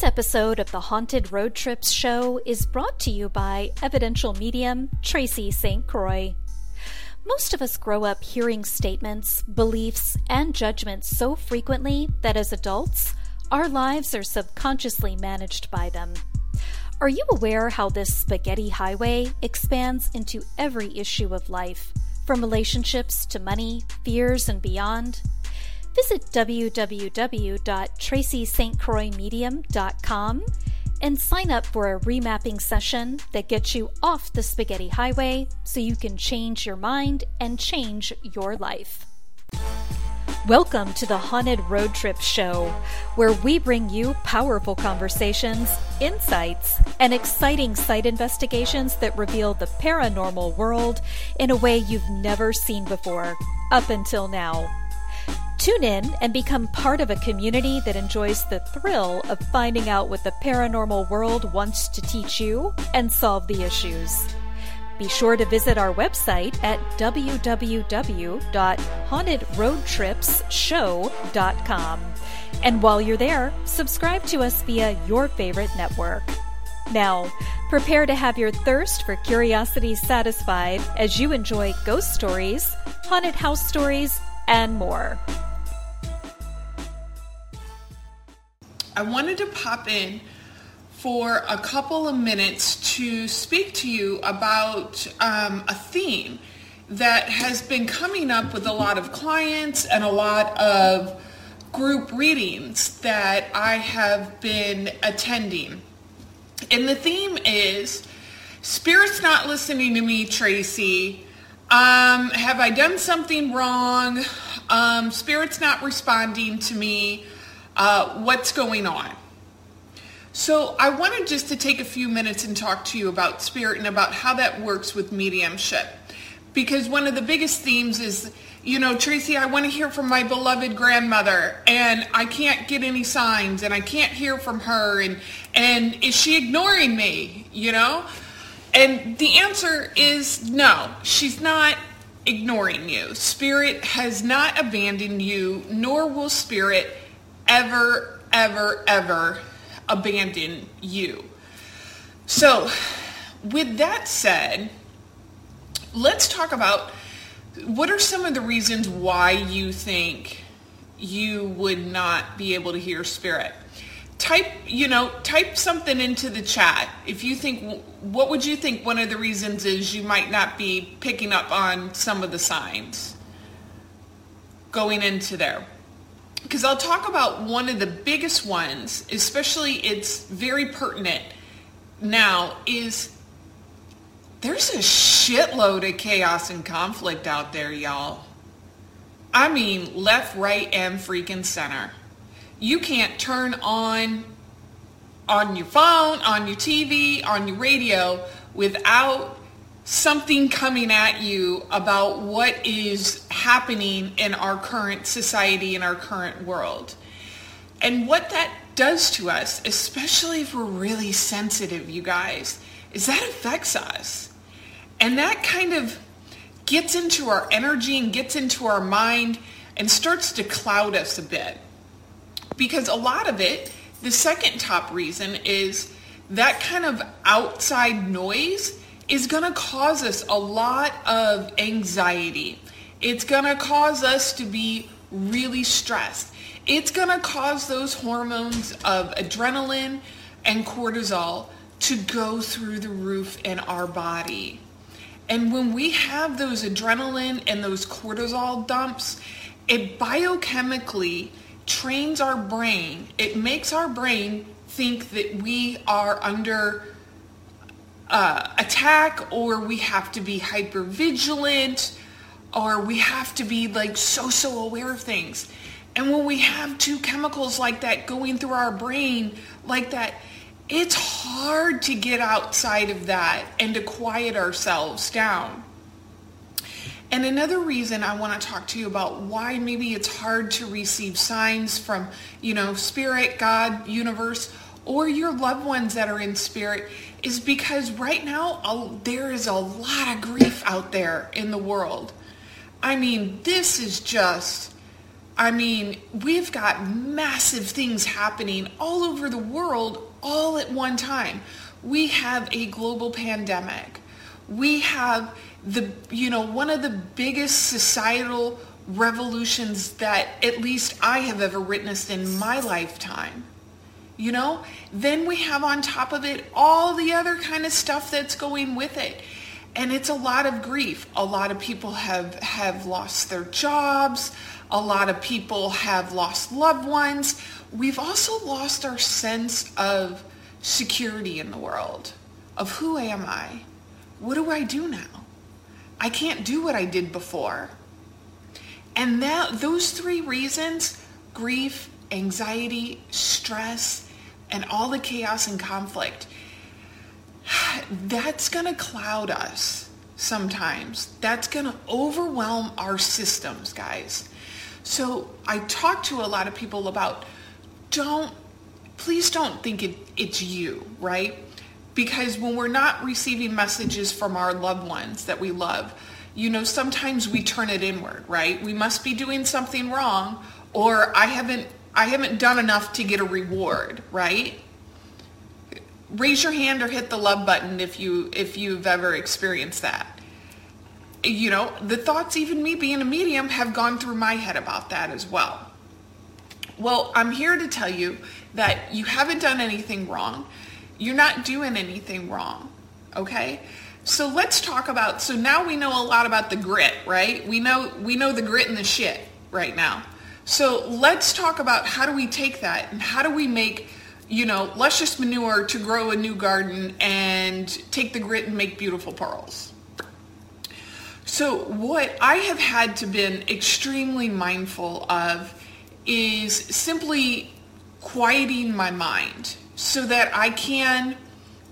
This episode of the Haunted Road Trips show is brought to you by evidential medium Tracy St. Croi. Most of us grow up hearing statements, beliefs, and judgments so frequently that as adults, our lives are subconsciously managed by them. Are you aware how this spaghetti highway expands into every issue of life, from relationships to money, fears, and beyond? Visit www.tracystcroimedium.com and sign up for a remapping session that gets you off the spaghetti highway so you can change your mind and change your life. Welcome to the Haunted Road Trip Show, where we bring you powerful conversations, insights, and exciting site investigations that reveal the paranormal world in a way you've never seen before, up until now. Tune in and become part of a community that enjoys the thrill of finding out what the paranormal world wants to teach you and solve the issues. Be sure to visit our website at www.hauntedroadtripsshow.com. And while you're there, subscribe to us via your favorite network. Now, prepare to have your thirst for curiosity satisfied as you enjoy ghost stories, haunted house stories, and more. I wanted to pop in for a couple of minutes to speak to you about um, a theme that has been coming up with a lot of clients and a lot of group readings that I have been attending. And the theme is Spirit's not listening to me, Tracy. Um, have I done something wrong? Um, Spirit's not responding to me. Uh, what's going on? So I wanted just to take a few minutes and talk to you about spirit and about how that works with mediumship. Because one of the biggest themes is, you know, Tracy, I want to hear from my beloved grandmother and I can't get any signs and I can't hear from her and and is she ignoring me, you know? And the answer is no, she's not ignoring you. Spirit has not abandoned you, nor will spirit ever, ever, ever abandon you. So, with that said, let's talk about what are some of the reasons why you think you would not be able to hear spirit. Type, you know, type something into the chat. If you think, what would you think one of the reasons is you might not be picking up on some of the signs going into there? Because I'll talk about one of the biggest ones, especially it's very pertinent now, is there's a shitload of chaos and conflict out there, y'all. I mean, left, right, and freaking center. You can't turn on on your phone, on your TV, on your radio without something coming at you about what is happening in our current society, in our current world. And what that does to us, especially if we're really sensitive, you guys, is that affects us. And that kind of gets into our energy and gets into our mind and starts to cloud us a bit. Because a lot of it, the second top reason is that kind of outside noise is going to cause us a lot of anxiety. It's going to cause us to be really stressed. It's going to cause those hormones of adrenaline and cortisol to go through the roof in our body. And when we have those adrenaline and those cortisol dumps, it biochemically trains our brain. It makes our brain think that we are under uh, attack or we have to be hyper vigilant or we have to be like so so aware of things. And when we have two chemicals like that going through our brain like that it's hard to get outside of that and to quiet ourselves down. And another reason I want to talk to you about why maybe it's hard to receive signs from, you know, spirit, God, universe, or your loved ones that are in spirit is because right now there is a lot of grief out there in the world. I mean, this is just, I mean, we've got massive things happening all over the world all at one time. We have a global pandemic. We have the, you know, one of the biggest societal revolutions that at least I have ever witnessed in my lifetime. You know, then we have on top of it all the other kind of stuff that's going with it. And it's a lot of grief. A lot of people have, have lost their jobs. A lot of people have lost loved ones. We've also lost our sense of security in the world, of who am I? What do I do now? I can't do what I did before. And that, those three reasons, grief, anxiety, stress, and all the chaos and conflict, that's going to cloud us sometimes. That's going to overwhelm our systems, guys. So I talk to a lot of people about don't, please don't think it, it's you, right? Because when we're not receiving messages from our loved ones that we love, you know, sometimes we turn it inward, right? We must be doing something wrong or I haven't I haven't done enough to get a reward, right? Raise your hand or hit the love button if you if you've ever experienced that you know, the thoughts, even me being a medium, have gone through my head about that as well. Well, I'm here to tell you that you haven't done anything wrong. You're not doing anything wrong. Okay? So let's talk about so now we know a lot about the grit, right? We know we know the grit and the shit right now. So let's talk about how do we take that and how do we make you know, luscious manure to grow a new garden and take the grit and make beautiful pearls. So what I have had to been extremely mindful of is simply quieting my mind so that I can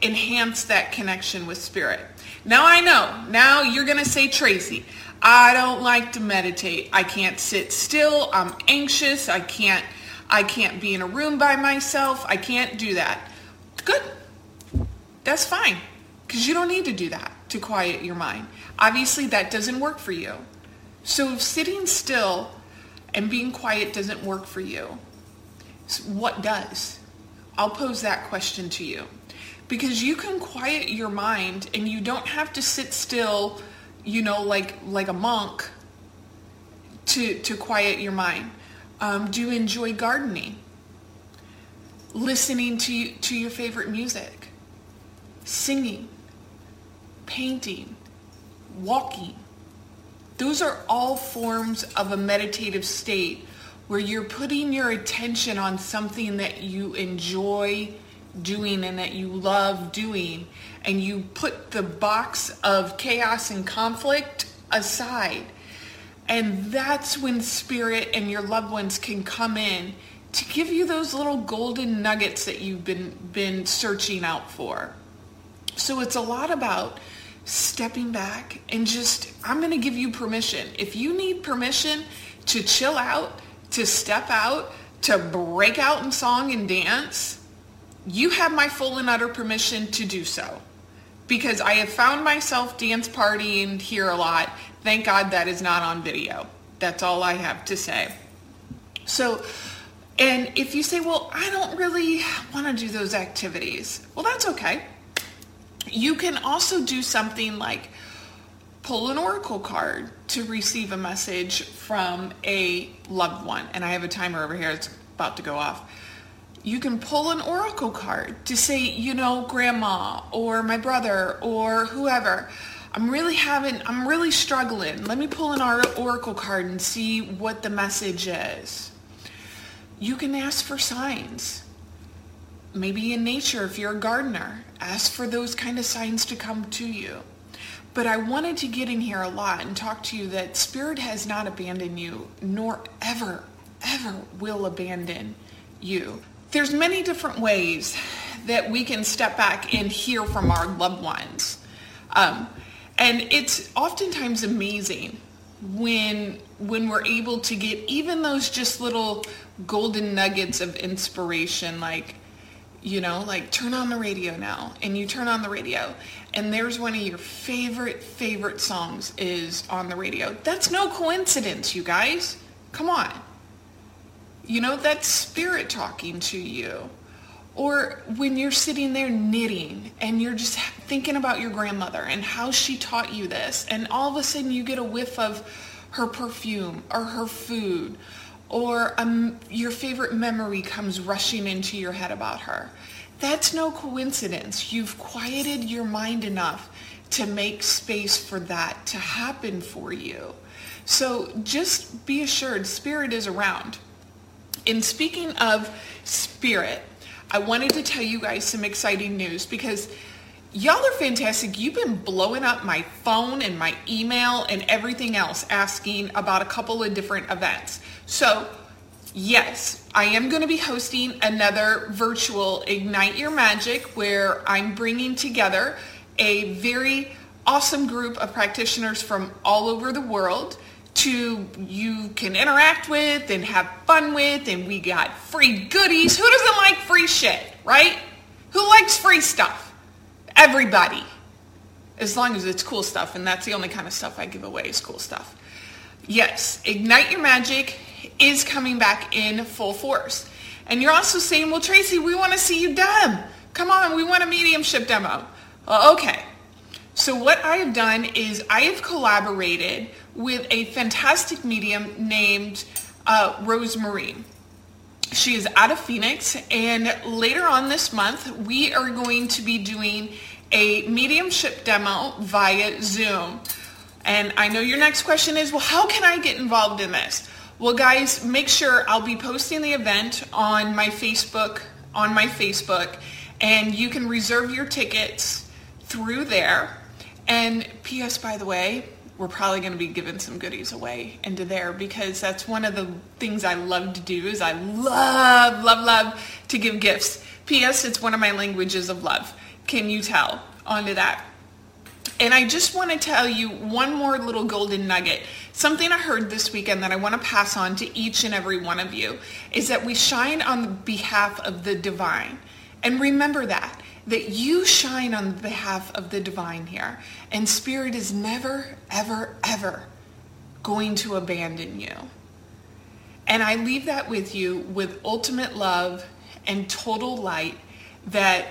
enhance that connection with spirit. Now I know, now you're going to say, Tracy, I don't like to meditate. I can't sit still. I'm anxious. I can't, I can't be in a room by myself. I can't do that. Good. That's fine because you don't need to do that to quiet your mind. Obviously, that doesn't work for you. So if sitting still and being quiet doesn't work for you, what does? I'll pose that question to you. Because you can quiet your mind and you don't have to sit still, you know, like like a monk to, to quiet your mind. Um, do you enjoy gardening? Listening to, to your favorite music? Singing? Painting? walking. Those are all forms of a meditative state where you're putting your attention on something that you enjoy doing and that you love doing and you put the box of chaos and conflict aside. And that's when spirit and your loved ones can come in to give you those little golden nuggets that you've been been searching out for. So it's a lot about stepping back and just, I'm going to give you permission. If you need permission to chill out, to step out, to break out in song and dance, you have my full and utter permission to do so. Because I have found myself dance partying here a lot. Thank God that is not on video. That's all I have to say. So, and if you say, well, I don't really want to do those activities, well, that's okay you can also do something like pull an oracle card to receive a message from a loved one. And I have a timer over here. It's about to go off. You can pull an oracle card to say, you know, grandma or my brother or whoever. I'm really having, I'm really struggling. Let me pull an oracle card and see what the message is. You can ask for signs maybe in nature if you're a gardener ask for those kind of signs to come to you but i wanted to get in here a lot and talk to you that spirit has not abandoned you nor ever ever will abandon you there's many different ways that we can step back and hear from our loved ones um, and it's oftentimes amazing when when we're able to get even those just little golden nuggets of inspiration like you know, like turn on the radio now. And you turn on the radio and there's one of your favorite, favorite songs is on the radio. That's no coincidence, you guys. Come on. You know, that's spirit talking to you. Or when you're sitting there knitting and you're just thinking about your grandmother and how she taught you this, and all of a sudden you get a whiff of her perfume or her food, or um, your favorite memory comes rushing into your head about her. That's no coincidence. You've quieted your mind enough to make space for that to happen for you. So just be assured, spirit is around. In speaking of spirit, I wanted to tell you guys some exciting news because y'all are fantastic. You've been blowing up my phone and my email and everything else asking about a couple of different events. So, yes, I am going to be hosting another virtual Ignite Your Magic where I'm bringing together a very awesome group of practitioners from all over the world to you can interact with and have fun with and we got free goodies. Who doesn't like free shit, right? Who likes free stuff? Everybody. As long as it's cool stuff and that's the only kind of stuff I give away is cool stuff. Yes, Ignite Your Magic is coming back in full force. And you're also saying, well, Tracy, we want to see you dem. Come on, we want a mediumship demo. Well, okay. So what I have done is I have collaborated with a fantastic medium named uh, Rose Marine. She is out of Phoenix, and later on this month, we are going to be doing a mediumship demo via Zoom. And I know your next question is, well, how can I get involved in this? Well, guys, make sure I'll be posting the event on my Facebook, on my Facebook, and you can reserve your tickets through there. And P.S. by the way, we're probably going to be giving some goodies away into there because that's one of the things I love to do is I love, love, love to give gifts. P.S. It's one of my languages of love. Can you tell? Onto that. And I just want to tell you one more little golden nugget. Something I heard this weekend that I want to pass on to each and every one of you is that we shine on behalf of the divine. And remember that that you shine on behalf of the divine here. And Spirit is never, ever, ever going to abandon you. And I leave that with you with ultimate love and total light that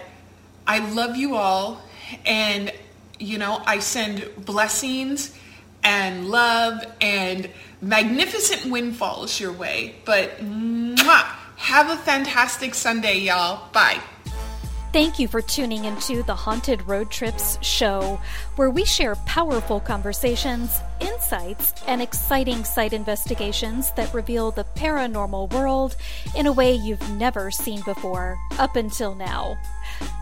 I love you all. And, you know, I send blessings and love and magnificent windfalls your way. But mwah, have a fantastic Sunday, y'all. Bye. Thank you for tuning into the Haunted Road Trips show, where we share powerful conversations, insights, and exciting site investigations that reveal the paranormal world in a way you've never seen before, up until now.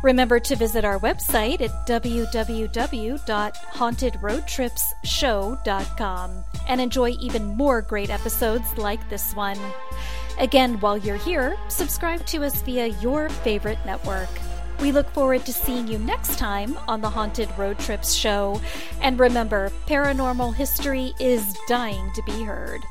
Remember to visit our website at www.hauntedroadtripsshow.com and enjoy even more great episodes like this one. Again, while you're here, subscribe to us via your favorite network. We look forward to seeing you next time on the Haunted Road Trips show. And remember, paranormal history is dying to be heard.